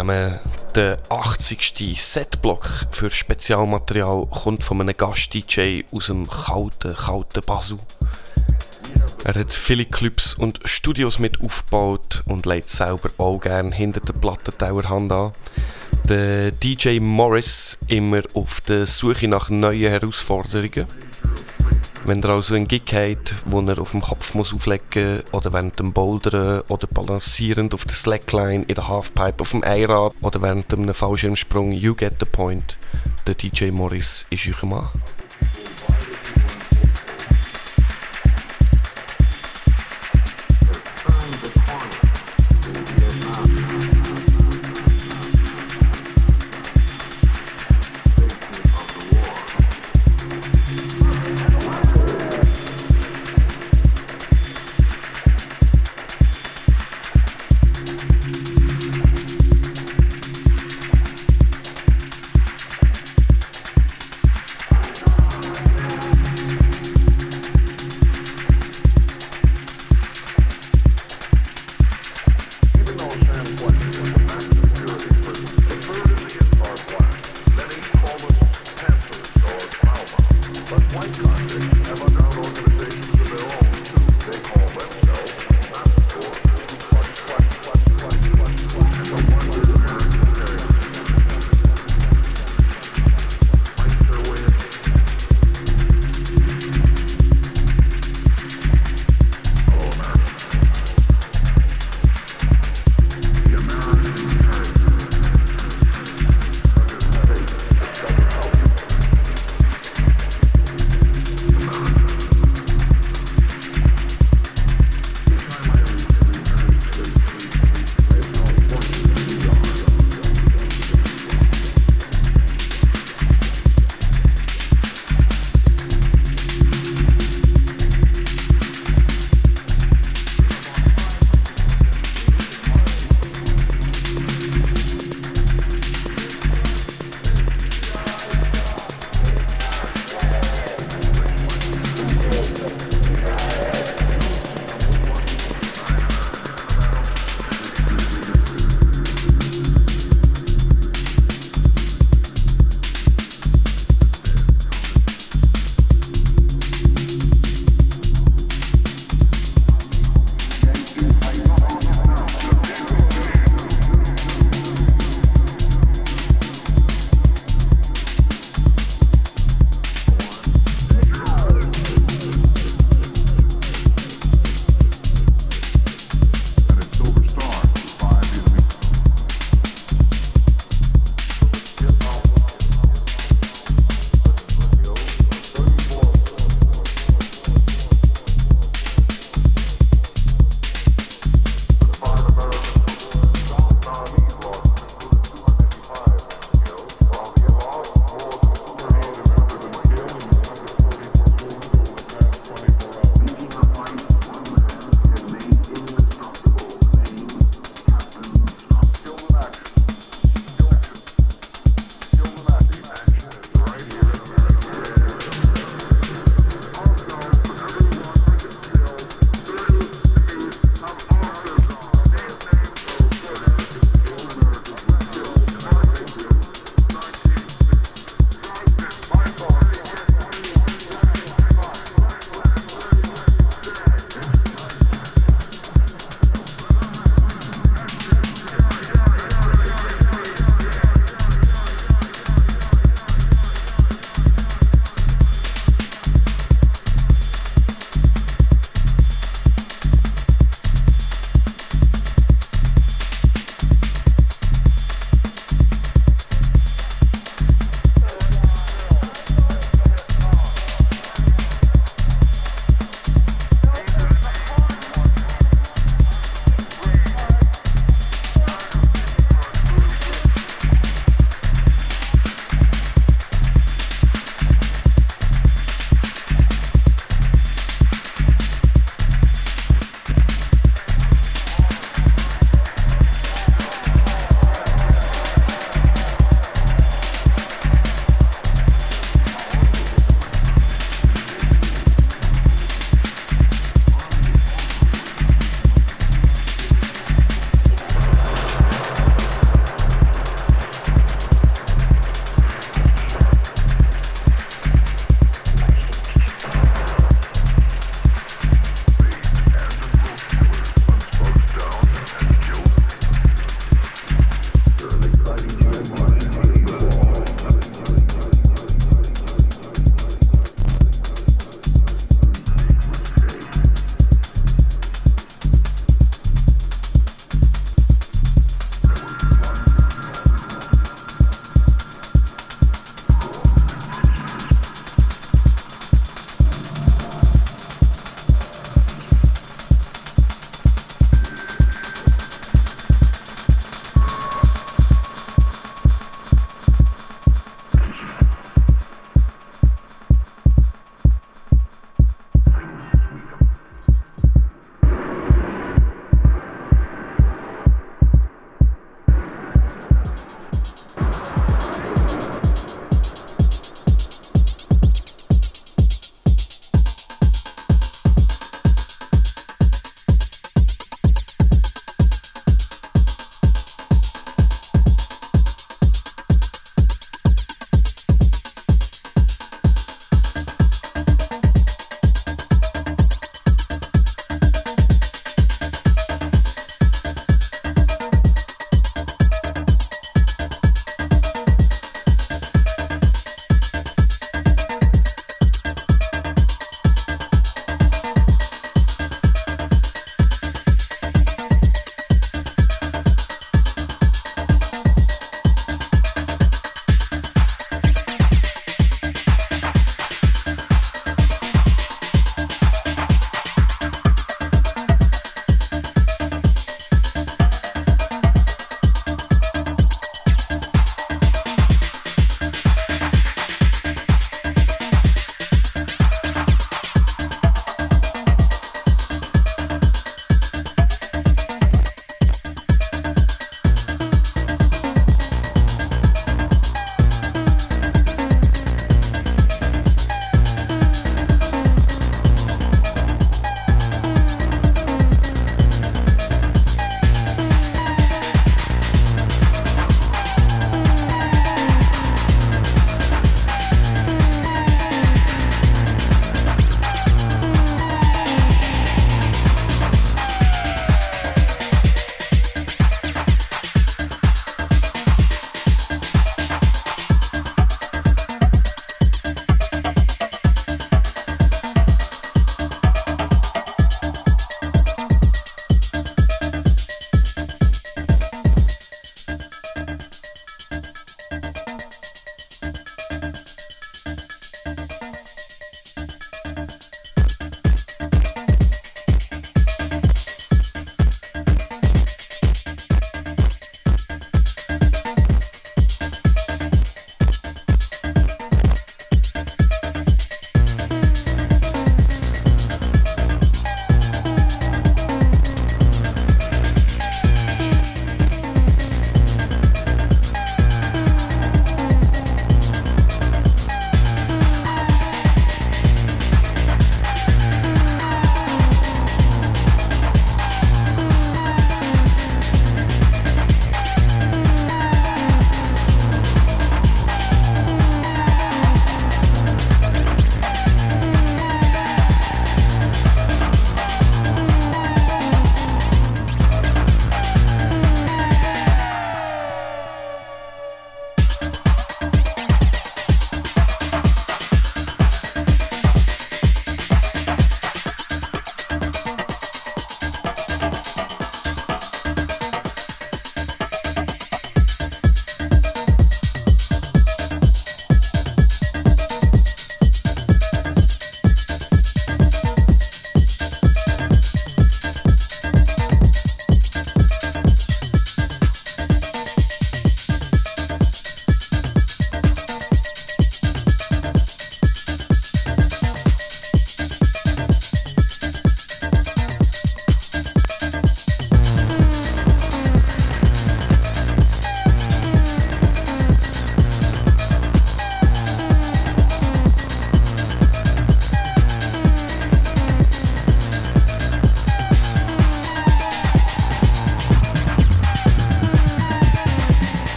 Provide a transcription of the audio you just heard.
Zusammen. Der 80. Setblock für Spezialmaterial kommt von einem Gast-DJ aus dem kalten, kalten Basel. Er hat viele Clubs und Studios mit aufgebaut und legt selber auch gerne hinter der Plattentauerhand an. Der DJ Morris immer auf der Suche nach neuen Herausforderungen. Wenn ihr also einen Gig habt, wo ihr auf dem Kopf muss auflegen muss, oder während dem Bouldern oder balancierend auf der Slackline, in der Halfpipe, auf dem Einrad oder während einem Fallschirmsprung, you get the point. Der DJ Morris ist euch Mann.